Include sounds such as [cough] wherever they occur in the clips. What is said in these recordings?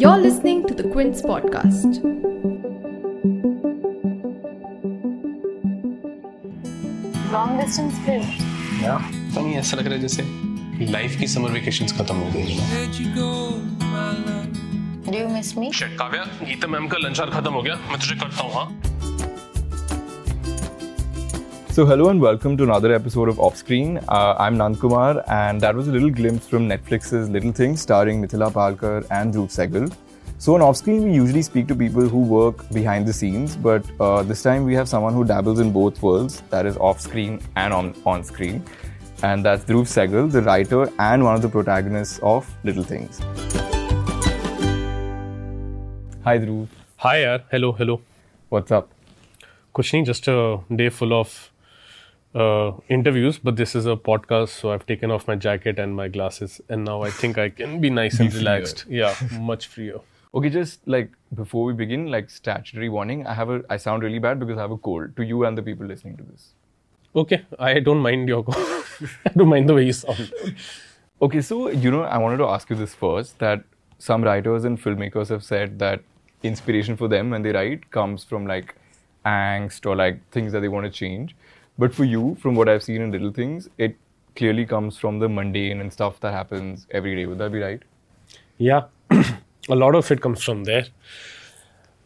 You're listening to the Quince podcast. Long distance फिर पता नहीं ऐसा लग रहा है जैसे लाइफ की समर वेकेशंस खत्म हो गई है। Do you miss shit Kavya Geeta ma'am का लंच आवर खत्म हो गया। मैं तुझे करता हूँ हाँ? So hello and welcome to another episode of Off Screen. Uh, I'm Nandkumar and that was a little glimpse from Netflix's Little Things starring Mithila Palkar and Dhruv Sehgal. So on Off Screen, we usually speak to people who work behind the scenes, but uh, this time we have someone who dabbles in both worlds, that is off screen and on, on screen. And that's Dhruv Sehgal, the writer and one of the protagonists of Little Things. Hi Dhruv. Hi, yaar. Hello, hello. What's up? कुछ Just a day full of. Uh, interviews but this is a podcast so i've taken off my jacket and my glasses and now i think i can be nice and relaxed yeah [laughs] much freer Okay, just like before we begin, like statutory warning. I have a I sound really bad because I have a cold. To you and the people listening to this. okay i don't mind your cold. [laughs] i don't mind the way you sound Okay, so you know, I wanted to ask you this first that some writers and filmmakers have said that inspiration for them when they write comes from like angst or like things that they want to change. But for you, from what I've seen in Little Things, it clearly comes from the mundane and stuff that happens every day. Would that be right? Yeah, [clears throat] a lot of it comes from there.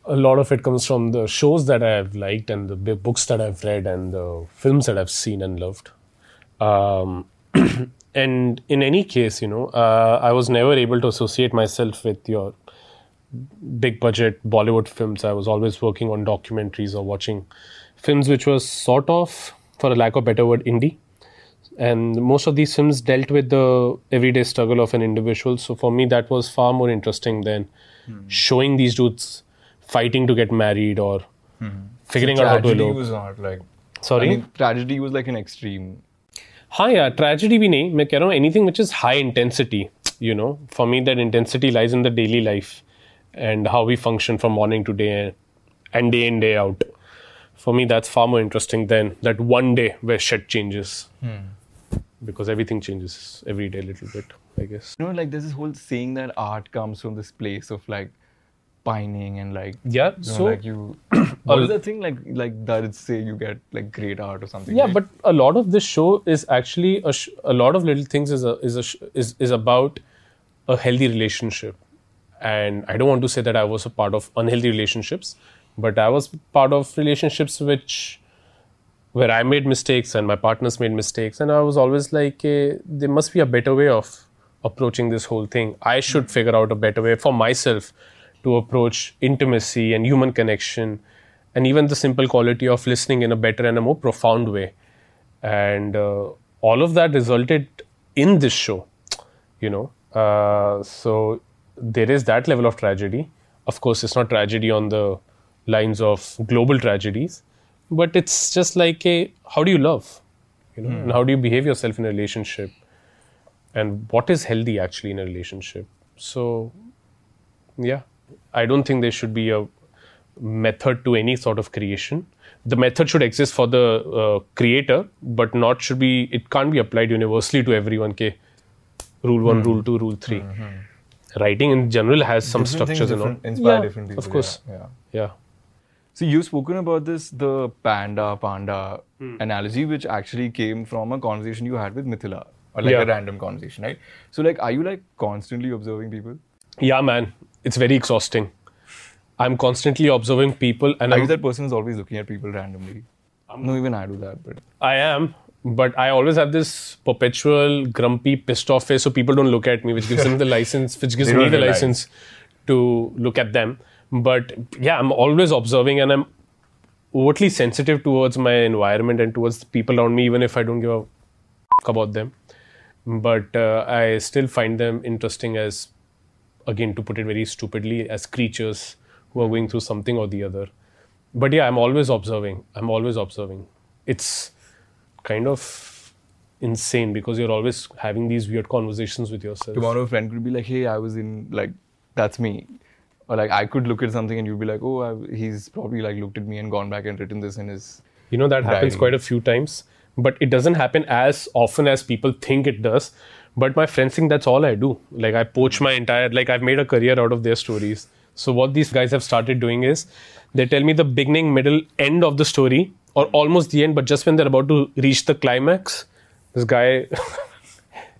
A lot of it comes from the shows that I have liked and the books that I've read and the films that I've seen and loved. Um, [clears throat] and in any case, you know, uh, I was never able to associate myself with your big budget Bollywood films. I was always working on documentaries or watching films which was sort of, for a lack of better word, indie and most of these films dealt with the everyday struggle of an individual so for me that was far more interesting than showing these dudes fighting to get married or figuring out how to tragedy elope was not like. sorry I mean, tragedy was like an extreme. हाँ यार tragedy भी नहीं मैं कह रहा हूँ anything which is high intensity you know for me that intensity lies in the daily life and how we function from morning to day and day in day out for me that's far more interesting than that one day where shit changes. Hmm. Because everything changes every day a little bit i guess. You know, like there's this whole saying that art comes from this place of like pining and like yeah you know, so like you [coughs] what is that thing like like that say you get like great art or something yeah right? but a lot of this show is actually a, sh- a lot of little things is a, is a sh- is is about a healthy relationship. And i don't want to say that i was a part of unhealthy relationships but i was part of relationships which where i made mistakes and my partners made mistakes. And i was always like there must be a better way of approaching this whole thing. I should figure out a better way for myself to approach intimacy and human connection and even the simple quality of listening in a better and a more profound way. And uh, all of that resulted in this show you know? Uh, so there is that level of tragedy. Of course it's not tragedy on the lines of global tragedies but it's just like a how do you love? You know hmm. and how do you behave yourself in a relationship? And what is healthy actually in a relationship? So yeah i don't think there should be a method to any sort of creation. The method should exist for the uh, creator but not should be it can't be applied universally to everyone ke rule 1 hmm. rule 2 rule 3 hmm, writing in general has some Different structures and all. inspire Yeah, different people of course. yeah, yeah. yeah so you've spoken about this the panda panda Hmm. analogy which actually came from a conversation you had with mithila or like Yeah. a random conversation right so like are you like constantly observing people yeah man it's very exhausting i'm constantly observing people and are I'm, you that person who's always looking at people randomly I'm, no even i do that but I am but i always have this perpetual grumpy pissed off face so people don't look at me which gives them the [laughs] license which gives me the realize. license to look at them but yeah i'm always observing and i'm overtly sensitive towards my environment and towards the people around me even if i don't give a f- about them. But uh, i still find them interesting as again to put it very stupidly as creatures who are going through something or the other. But yeah i'm always observing. I'm always observing. It's kind of insane because you're always having these weird conversations with yourself. Tomorrow a friend could be like hey i was in like that's me or like i could look at something and you'd be like oh I, he's probably like looked at me and gone back and written this in his you know that happens quite a few times but it doesn't happen as often as people think it does But my friends think that's all I do. Like I poach my entire like I've made a career out of their stories. So what these guys have started doing is they tell me the beginning, middle, end of the story, or almost the end, but just when they're about to reach the climax, this guy [laughs]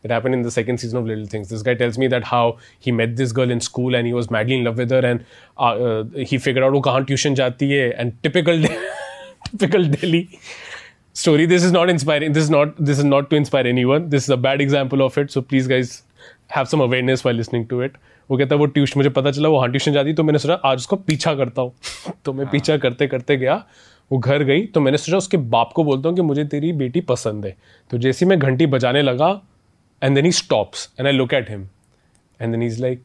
it happened in the second season of Little Things. This guy tells me that how he met this girl in school and he was madly in love with her and uh, uh, he figured out wo kahan tuition jati hai and typical typical Delhi story. This is not inspiring. This is not this is not to inspire anyone. This is a bad example of it. So please guys have some awareness while listening to it. वो कहता है वो tuition मुझे पता चला वो हाँ tuition जाती तो मैंने सोचा आज उसको पीछा करता हूँ तो मैं पीछा करते करते गया वो घर गई तो मैंने सोचा उसके बाप को बोलता हूँ कि मुझे तेरी बेटी पसंद है तो जैसे मैं घंटी बजाने लगा and then he stops and I look at him and then is like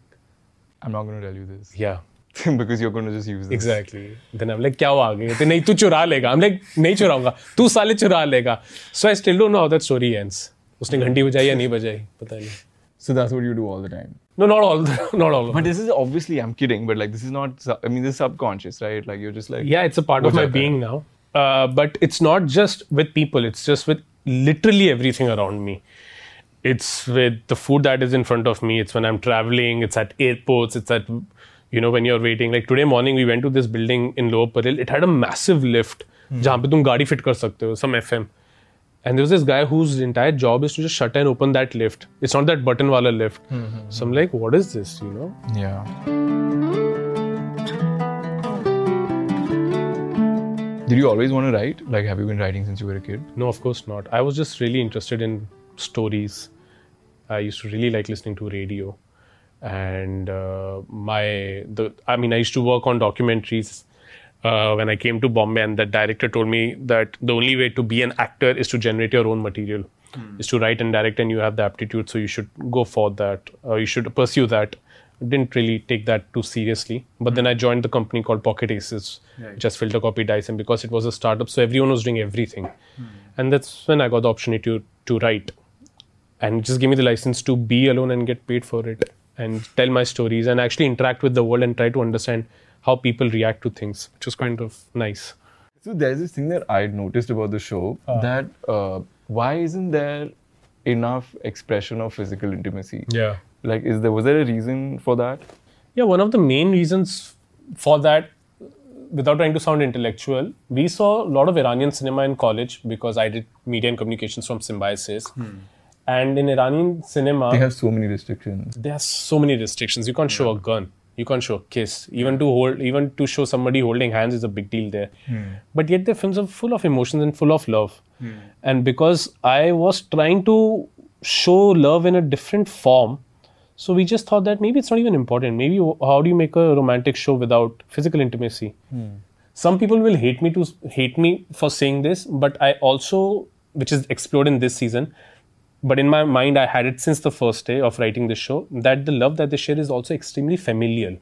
I'm not going to tell you this या [laughs] because you're going to just use this. Exactly then I like क्या हुआ आगे तो नहीं तू चुरा लेगा हम लाइक नहीं चुराऊंगा तू साले चुरा लेगा सो I still don't know how that story ends उसने घंटी बजाई या नहीं बजाई पता नहीं So that's what you do all the time. No not all [laughs] not all But this is obviously, I'm kidding, but like this is not, su- I mean, this is subconscious, right? Like you're just like, yeah it's a part of Wo my jata hai. being now uh, but it's not just with people it's just with literally everything around me it's with the food that is in front of me. It's when I'm traveling. It's at airports. It's at you know when you're waiting. Like today morning, we went to this building in Lower Parel It had a massive lift. Mm. जहाँ पे तुम गाड़ी fit कर सकते हो some F and there's this guy whose entire job is to just shut and open that lift. It's not that button wala lift. Mm-hmm. So I'm like, what is this? You know? Yeah. Did you always want to write? Like, have you been writing since you were a kid? No, of course not. I was just really interested in stories. I used to really like listening to radio, and uh, my the I mean I used to work on documentaries uh, when I came to Bombay, and the director told me that the only way to be an actor is to generate your own material, is to write and direct, and you have the aptitude, so you should go for that. You should pursue that. Didn't really take that too seriously, but then I joined the company called Pocket Aces, which has FilterCopy dice, and because it was a startup, so everyone was doing everything, and that's when I got the opportunity to to write and just give me the license to be alone and get paid for it and tell my stories and actually interact with the world and try to understand how people react to things, which was kind of nice. So there's this thing that I noticed about the show that uh, why isn't there enough expression of physical intimacy? Yeah. Like, is there was there a reason for that? Yeah, one of the main reasons for that, without trying to sound intellectual, we saw a lot of Iranian cinema in college because I did media and communications from Symbiosis. And in Iranian cinema, They have so many restrictions. there are so many restrictions. You can't show a gun. You can't show a kiss. Even to hold, even to show somebody holding hands is a big deal there. Hmm. But yet, their films are full of emotions and full of love. Hmm. And because I was trying to show love in a different form, so we just thought that maybe it's not even important. Maybe how do you make a romantic show without physical intimacy? Hmm. Some people will hate me to hate me for saying this, but I also, which is explored in this season, but in my mind, I had it since the first day of writing this show that the love that they share is also extremely familial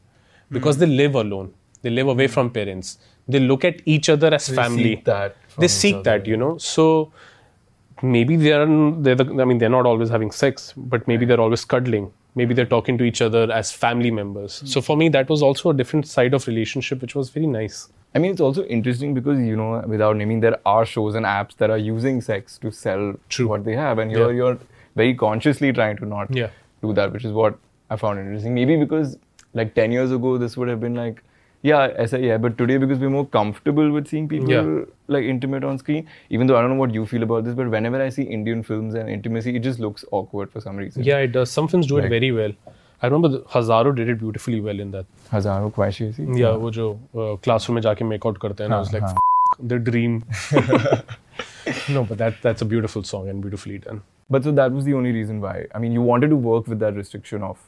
because they live alone, they live away from parents, they look at each other as family. seek that They seek that, you know. So maybe they are, they're the, I mean, they're not always having sex, but maybe they're always cuddling. Maybe they're talking to each other as family members. So for me, that was also a different side of relationship, which was very nice. I mean, it's also interesting because you know, without naming, there are shows and apps that are using sex to sell True. what they have, and you're Yeah. you're very consciously trying to not Yeah. do that, which is what I found interesting. Maybe because like ten years ago, this would have been like, yeah, I say yeah, but today because we're more comfortable with seeing people Yeah. like intimate on screen. Even though I don't know what you feel about this, but whenever I see Indian films and intimacy, it just looks awkward for some reason. Yeah, it does. Some films do it very well. I remember the Hazaro did it beautifully well in that. Hazaro ख्वाहिशें सी. या वो जो classroom में जाके make-out करते हैं ना हाँ, like हाँ. The dream no but that that's a beautiful song and beautifully done But so that was the only reason why. I mean, you wanted to work with that restriction of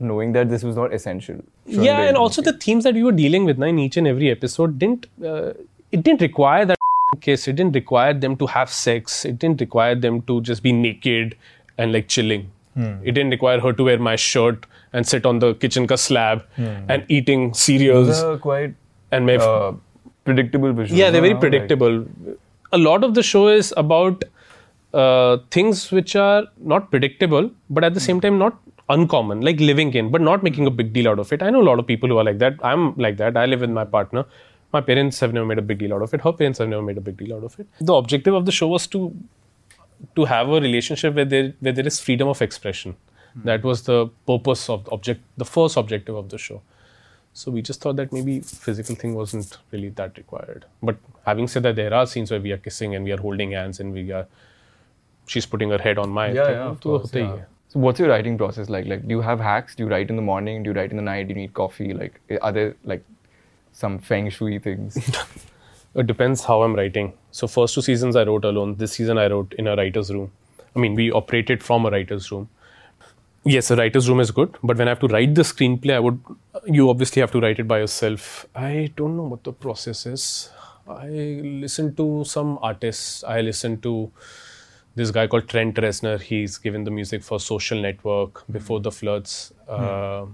knowing that this was not essential. Shouldn't yeah be and also the themes that we were dealing with na, in each and every episode didn't uh, it didn't require that [laughs] kiss it didn't require them to have sex it didn't require them to just be naked and like chilling it didn't require her to wear my shirt and sit on the kitchen ka slab and eating cereals quite and my uh, predictable visuals. yeah they're very huh? Like- predictable. A lot of the show is about uh, things which are not predictable but at the same time not uncommon like living in but not making a big deal out of it. I know a lot of people who are like that. I'm like that. I live with my partner. My parents have never made a big deal out of it. Her parents have never made a big deal out of it. The objective of the show was to to have a relationship where there where there is freedom of expression. Mm. That was the purpose of the object, the first objective of the show. So we just thought that maybe physical thing wasn't really that required. But having said that, there are scenes where we are kissing and we are holding hands and we are, she's putting her head on my. Yeah, yeah, of course, yeah. So what's your writing process like? Like, do you have hacks? Do you write in the morning? Do you write in the night? Do you need coffee? Like, eh, are there like some feng shui things? [laughs] it depends how I'm writing. So first two seasons I wrote alone. This season I wrote in a writer's room. I mean, we operated from a writer's room. Yes, a writer's room is good, but when I have to write the screenplay, I would. You obviously have to write it by yourself. I don't know what the process is. I listen to some artists. I listen to this guy called Trent Reznor. He's given the music for Social Network, Before the Floods. Uh,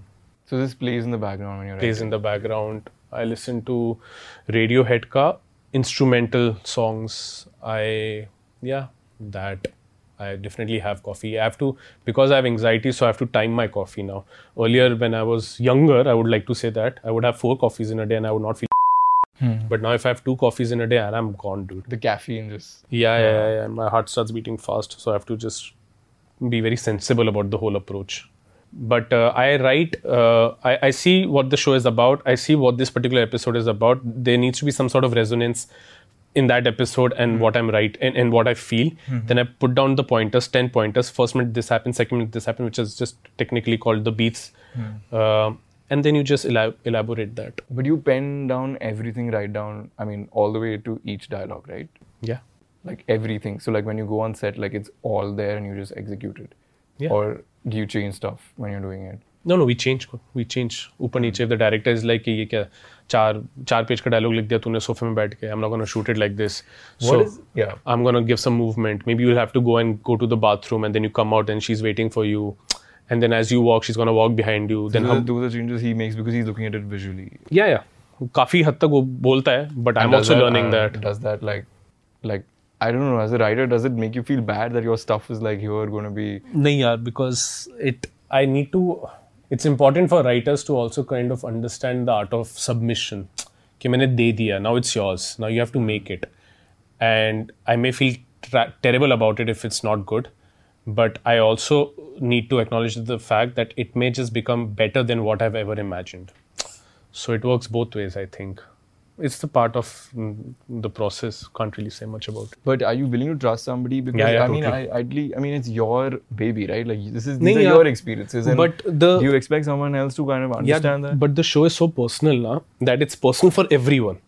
so this plays in the background when you're plays writing. in the background. I listen to Radiohead ka instrumental songs. I yeah that I definitely have coffee. I have to because I have anxiety, so I have to time my coffee now. Earlier, when I was younger, I would like to say that I would have four coffees in a day and I would not feel. But now, if I have two coffees in a day, and I'm gone, dude. The caffeine just. Yeah, yeah, yeah, yeah. My heart starts beating fast, so I have to just be very sensible about the whole approach. But uh, I write, uh, I, I see what the show is about. I see what this particular episode is about. There needs to be some sort of resonance in that episode and mm-hmm. what I'm right and, and what I feel. Mm-hmm. Then I put down the pointers, 10 pointers. First minute this happened, second minute this happened, which is just technically called the beats. Mm. Uh, um, and then you just elab- elaborate that. But you pen down everything, write down, I mean, all the way to each dialogue, right? Yeah. Like everything. So, like when you go on set, like it's all there and you just execute it. Yeah. Or do you change stuff when you're doing it? No, no, we change. We change. Up mm-hmm. If the director is like. चार चार page का dialogue लिख दिया तूने सोफे में बैठ के I am not gonna shoot it like this so I am gonna give some movement maybe you have to go and go to the bathroom and then you come out and she is waiting for you and then as you walk she's going to walk behind you then those, hum, those are changes he makes because he's looking at it visually yeah yeah काफ़ी हद तक वो बोलता है but I am also learning that does that like like I don't know. As a writer, does it make you feel bad that your stuff is like here going to be? No, yeah, because it. I need to. it's important for writers to also kind of understand the art of submission कि मैंने दे दिया now it's yours now you have to make it and I may feel tra- terrible about it if it's not good but I also need to acknowledge the fact that it may just become better than what I've ever imagined so it works both ways I think it's the part of mm, the process can't really say much about it But are you willing to trust somebody? Because Yeah, yeah, I mean, I, totally. ideally, I mean, it's your baby, right? Like this is नहीं these are यार, your experiences, and but the- do you expect someone else to kind of understand that? But the show is so personal now that it's personal for everyone.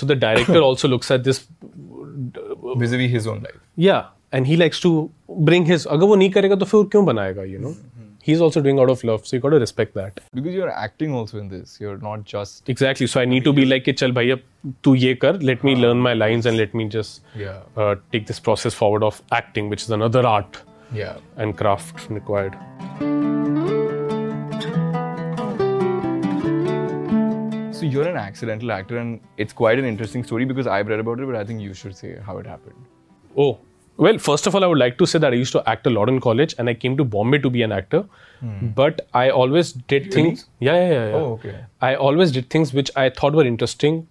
So the director [laughs] also looks at this, vis-a-vis his own life. yeah, and he likes to bring his. अगर वो नहीं करेगा तो फिर क्यों बनाएगा? You know, he's also doing out of love so you got to respect that. Because you're acting also in this. You're not just exactly. So i need to be like chal bhaiya tu ye kar let me learn my lines and let me just yeah. uh, take this process forward of acting which is another art yeah. and craft required. So you're an accidental actor and it's quite an interesting story because i've read about it but i think you should say how it happened. Oh well, first of all, I would like to say that I used to act a lot in college and I came to Bombay to be an actor. Hmm. But I always did things. Yeah, yeah, yeah, yeah. Oh, okay. I always did things which I thought were interesting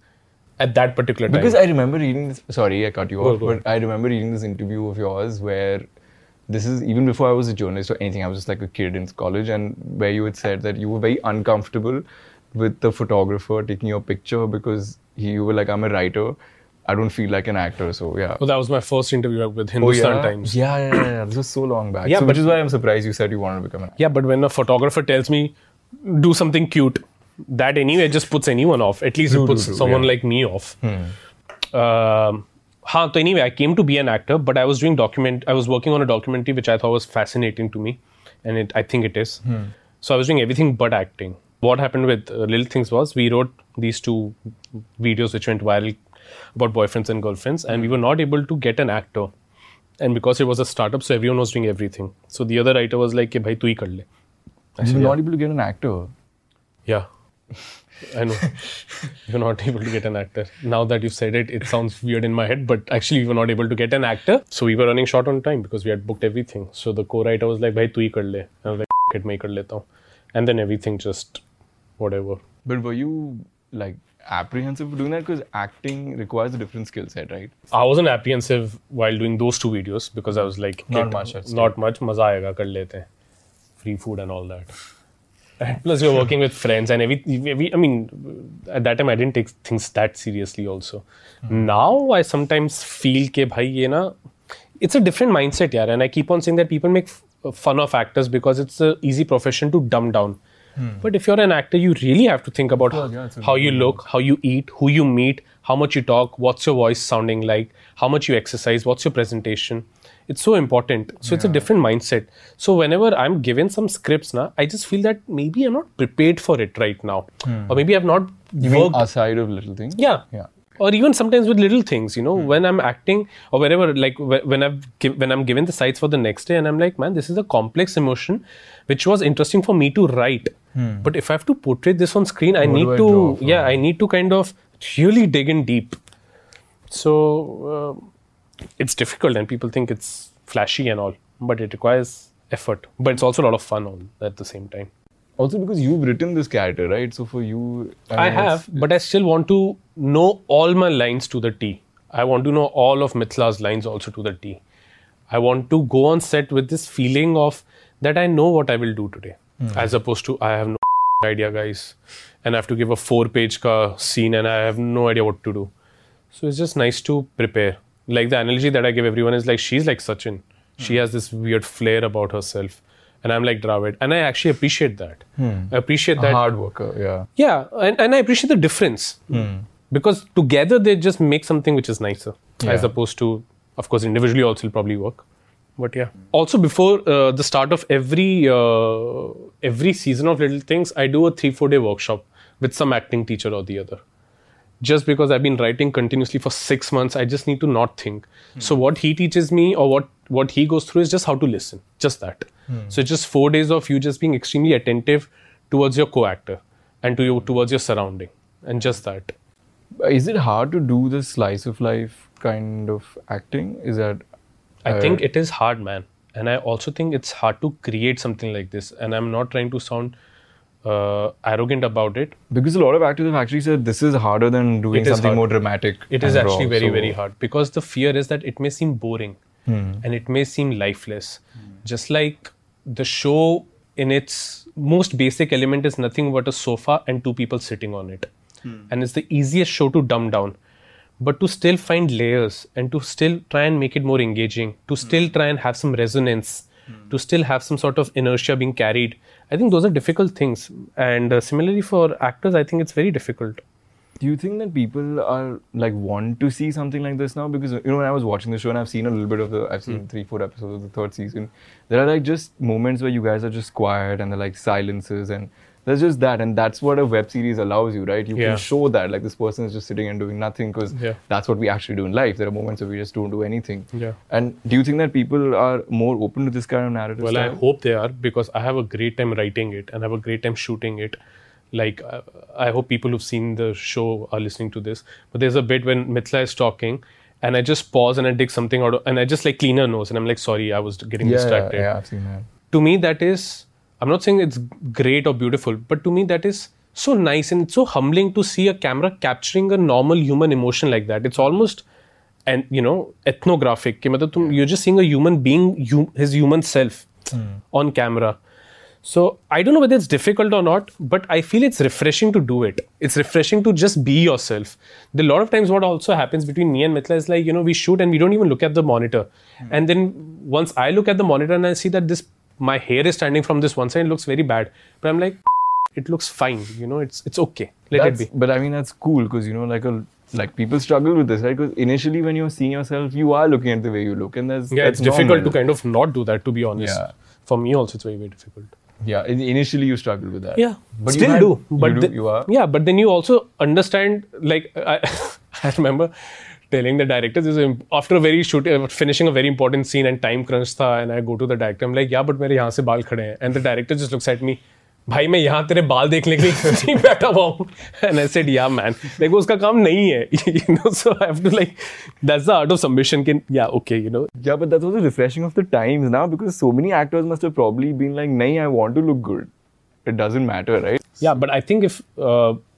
at that particular time. Because I remember reading this. Sorry, I cut you Go, off, go. but I remember reading this interview of yours where this is even before I was a journalist or anything. I was just like a kid in college, and where you had said that you were very uncomfortable with the photographer taking your picture because he, you were like, I'm a writer. I don't feel like an actor. So yeah. well, that was my first interview with Hindustan Oh, yeah? Times. Yeah, yeah, yeah, yeah. This was so long back. Yeah, so, but- which is why I'm surprised you said you wanted to become an actor. Yeah, but when a photographer tells me do something cute, that anyway just puts anyone off. At least it puts someone yeah. like me off. Um, हाँ, तो anyway, I came to be an actor, but I was doing document. I was working on a documentary which I thought was fascinating to me, and it, I think it is. So I was doing everything but acting. What happened with uh, Little Things was we wrote these two videos which went viral about boyfriends and girlfriends, and we were not able to get an actor. And because it was a startup, so everyone was doing everything. So the other writer was like, "Hey, bhai, tu hi kar le." You were yeah. not able to get an actor. Yeah. [laughs] I know. you're not able to get an actor. Now that you've said it, it sounds weird in my head, but actually, we were not able to get an actor. So we were running short on time because we had booked everything. So the co writer was like, Bhai, tu hi kar le. And I was [laughs] like, it, main kar leta And then everything just whatever. But were you like apprehensive for doing that because acting requires a different skill set, right? I wasn't apprehensive while doing those two videos because I was like, Not much, not much, maza aayega, kar lete hain. Free food and all that. And plus, you're working with friends, and every, every, I mean, at that time, I didn't take things that seriously. Also, hmm. now I sometimes feel ke bhai ye na, it's a different mindset, yeah. And I keep on saying that people make f- fun of actors because it's an easy profession to dumb down. Hmm. But if you're an actor, you really have to think about Well, yeah, how you look, how you eat, who you meet, how much you talk, what's your voice sounding like, how much you exercise, what's your presentation. It's so important. So it's a different mindset. So whenever I'm given some scripts now, I just feel that maybe I'm not prepared for it right now. Hmm. Or maybe I've not You mean worked aside of little things? yeah. Yeah. Or even sometimes with little things, you know, when I'm acting or wherever, like when I've when I'm given the sides for the next day, and I'm like, man, this is a complex emotion, which was interesting for me to write. But if I have to portray this on screen, I What need I to, yeah, I need to kind of really dig in deep. So uh, it's difficult, and people think it's flashy and all, but it requires effort. But it's also a lot of fun all at the same time. Also because you've written this character, right? So for you, I it's- have, but I still want to know all my lines to the T. I want to know all of Mithla's lines also to the T. I want to go on set with this feeling of that I know what I will do today, hmm. as opposed to I have no [laughs] idea, guys, and I have to give a four-page ka scene and I have no idea what to do. So it's just nice to prepare. Like the analogy that I give everyone is like she's like Sachin. She hmm. has this weird flair about herself, and I'm like Dravid, and I actually appreciate that. I appreciate a that hard worker, yeah. yeah, and, and I appreciate the difference because together they just make something which is nicer as opposed to, of course, individually also will probably work. But yeah. Also, before uh, the start of every uh, every season of Little Things, I do a three four day workshop with some acting teacher or the other. Just because I've been writing continuously for six months, I just need to not think. So what he teaches me or what what he goes through is just how to listen. Just that. So it's just four days of you just being extremely attentive towards your co-actor and to you towards your surrounding and just that. Is it hard to do this slice of life kind of acting? Is that I uh, think it is hard, man. And I also think it's hard to create something like this. And I'm not trying to sound uh, arrogant about it. because a lot of actors have actually said this is harder than doing It is something hard. more dramatic. It is and raw. actually very, So- very hard because the fear is that it may seem boring hmm. and it may seem lifeless. Just like the show, in its most basic element, is nothing but a sofa and two people sitting on it. Hmm. And it's the easiest show to dumb down. But to still find layers and to still try and make it more engaging, to hmm. still try and have some resonance, to still have some sort of inertia being carried, I think those are difficult things. And uh, similarly for actors, I think it's very difficult. Do you think that people are like want to see something like this now? Because you know when I was watching the show and I've seen a little bit of the I've seen three, four episodes of the third season. There are like just moments where you guys are just quiet and they're like silences and there's just that and that's what a web series allows you, right? You Yeah. can show that like this person is just sitting and doing nothing because Yeah. that's what we actually do in life. There are moments where we just don't do anything. Yeah. And do you think that people are more open to this kind of narrative? Well, I hope they are because I have a great time writing it and I have a great time shooting it. Like, uh, I hope people who've seen the show are listening to this. But there's a bit when Mithla is talking and I just pause and I dig something out of, and I just like clean her nose and I'm like, sorry, I was getting yeah, distracted. yeah, I've seen that. To me, that is, I'm not saying it's great or beautiful, but to me, that is so nice and it's so humbling to see a camera capturing a normal human emotion like that. It's almost and you know ethnographic. You're just seeing a human being, his human self mm. on camera. So I don't know whether it's difficult or not, but I feel it's refreshing to do it. It's refreshing to just be yourself. The lot of times what also happens between me and Mitla is like, you know, we shoot and we don't even look at the monitor. Mm. And then once I look at the monitor and I see that this my hair is standing from this one side, it looks very bad. But I'm like, it looks fine, you know, it's it's okay. Let That's- it be. But I mean, that's cool because you know, like a like people struggle with this, right? Because initially, when you're seeing yourself, you are looking at the way you look, and that's Yeah, that's it's difficult to kind of not do that, to be honest. Yeah. For me also it's very, very difficult. Yeah, initially you struggle with that. Yeah, but still you had- do. But you, do, the- you are. Yeah, but then you also understand. Like [laughs] I, [laughs] I remember telling the director this is um, after a very shoot uh, finishing a very important scene and time crunch tha and I go to the director I'm like yeah but मेरे यहाँ से बाल खड़े हैं. And the director just looks at me भाई मैं यहाँ तेरे बाल देखने के लिए [laughs] नहीं बैठा हुआ हूँ? And I said yeah man देखो उसका काम नहीं है you know so I have to like that's the art of submission के yeah okay you know yeah but that was the refreshing of the times now because so many actors must have probably been like नहीं I want to look good it doesn't matter right yeah but I think if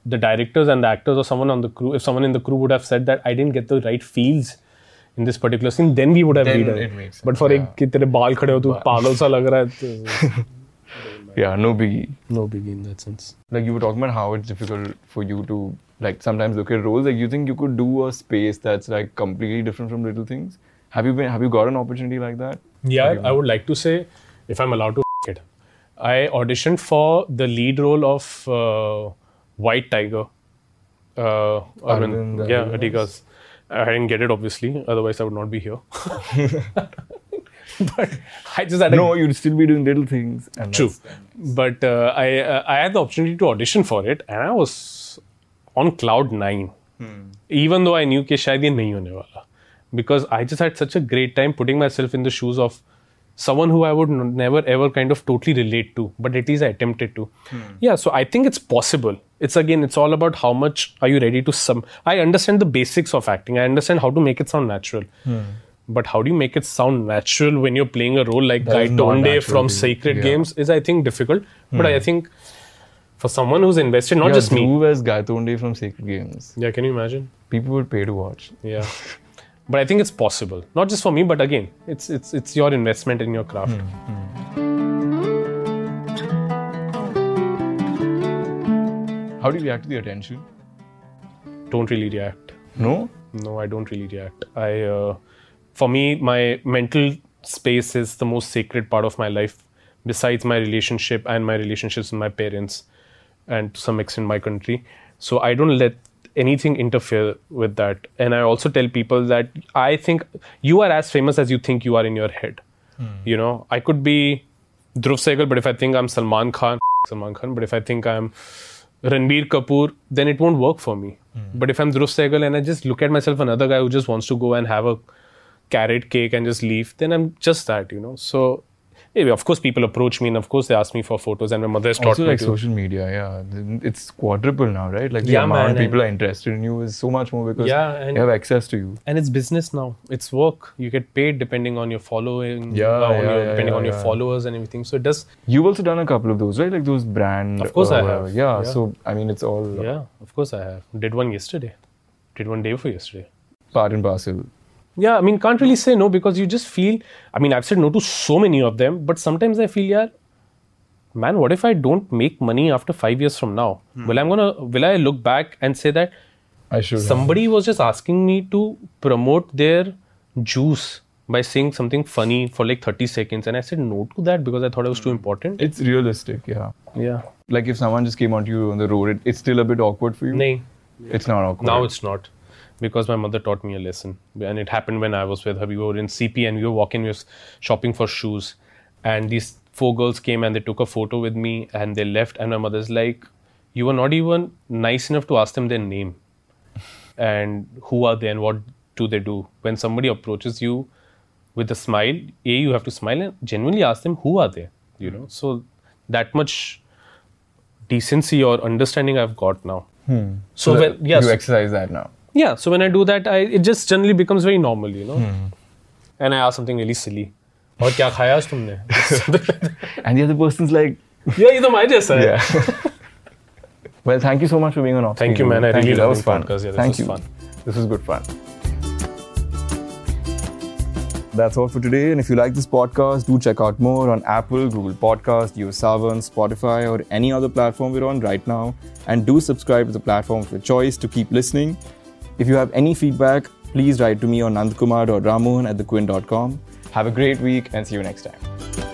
the directors and the actors or someone on the crew, if someone in the crew would have said that I didn't get the right feels in this particular scene, then we would have then it. Makes but for yeah. ek tere pagal sa lag raha hai. yeah, no biggie. No biggie in that sense. Like you were talking about how it's difficult for you to like sometimes look at roles. Like you think you could do a space that's like completely different from little things. Have you been? Have you got an opportunity like that? Yeah, I would like to say, if I'm allowed to, [laughs] it. I auditioned for the lead role of. Uh, White Tiger. Uh, Arvind, Arvind, yeah, Adiga's. I didn't get it obviously, otherwise I would not be here. [laughs] [laughs] but I just had no. you'd still be doing little things. true, but uh, I uh, I had the opportunity to audition for it, and I was on cloud nine. Hmm. Even though I knew कि शायद ये नहीं होने वाला, because I just had such a great time putting myself in the shoes of someone who I would n- never ever kind of totally relate to, but at least I attempted to. Hmm. Yeah, so I think it's possible. It's again, it's all about how much are you ready to some. I understand the basics of acting. I understand how to make it sound natural. Hmm. But how do you make it sound natural when you're playing a role like Gaitonde from. Sacred Yeah. Games is, I think, difficult. But I hmm. think for someone who's invested, not yeah, just me. Dhruv as Gaitonde from Sacred Games. Yeah, can you imagine? People would pay to watch. Yeah. [laughs] But I think it's possible. Not just for me, but again, it's it's it's your investment in your craft. How do you react to the attention? Don't really react. No. No, I don't really react. I, uh, for me, my mental space is the most sacred part of my life, besides my relationship and my relationships with my parents, and to some extent my country. So I don't let anything interfere with that. And I also tell people that I think you are as famous as you think you are in your head. Hmm. You know, I could be Dhruv Sehgal, but if I think I'm Salman Khan, [laughs] Salman Khan. But if I think I'm Ranbir Kapoor, then it won't work for me. Hmm. But if I'm Dhruv Sehgal and I just look at myself, another guy who just wants to go and have a carrot cake and just leave, then I'm just that, you know. So, anyway, of course, people approach me and of course they ask me for photos, and my mother has taught Also, me like to. social media, yeah, it's quadruple now, right? Like the Yeah, amount man, people are interested in you is so much more because Yeah, and- they have access to you. and it's business now. It's work. You get paid depending on your following, Yeah, uh, yeah, your, yeah, depending yeah, on your followers and everything. So it does. You've also done a couple of those, right? Like those brand. Of course I uh, have. Yeah. So I mean, it's all Yeah, of course I have. Did one yesterday. Did one day before yesterday. part and parcel. Yeah, I mean, can't really say no because you just feel. I mean, I've said no to so many of them, but sometimes I feel, yeah, man, what if I don't make money after five years from now? Hmm. Will I'm gonna? Will I look back and say that I should. have. somebody was just asking me to promote their juice by saying something funny for like 30 seconds, and I said no to that because I thought it was too hmm. important. It's realistic, yeah. Yeah. Like if someone just came onto you on the road, it, it's still a bit awkward for you. Nay. It's not awkward. Now it's not because my mother taught me a lesson, and it happened when I was with her. We were in CP and we were walking, we were shopping for shoes, and these four girls came and they took a photo with me and they left. And my mother's like, "You were not even nice enough to ask them their name, and who are they and what do they do." When somebody approaches you with a smile, a you have to smile and genuinely ask them who are they. You know, so that much decency or understanding I've got now. Hmm. So, that when, yes, you exercise that now yeah so when i do that I, it just generally becomes very normal you know? Hmm. And i ask something really silly. और क्या खाया आज तुमने? [laughs] And the other person's like yeah you तो मैं जैसा yeah. [laughs] well thank you so much for being on off thank you man. I thank really loved this podcast. Yeah, this thank was you. fun. This was good fun. That's all for today. And if you like this podcast, do check out more on Apple, Google Podcast, JioSaavn, Spotify, or any other platform we're on right now. And do subscribe to the platform of your choice to keep listening. If you have any feedback, please write to me on nandkumar.ramon at thequint.com. Have a great week and see you next time.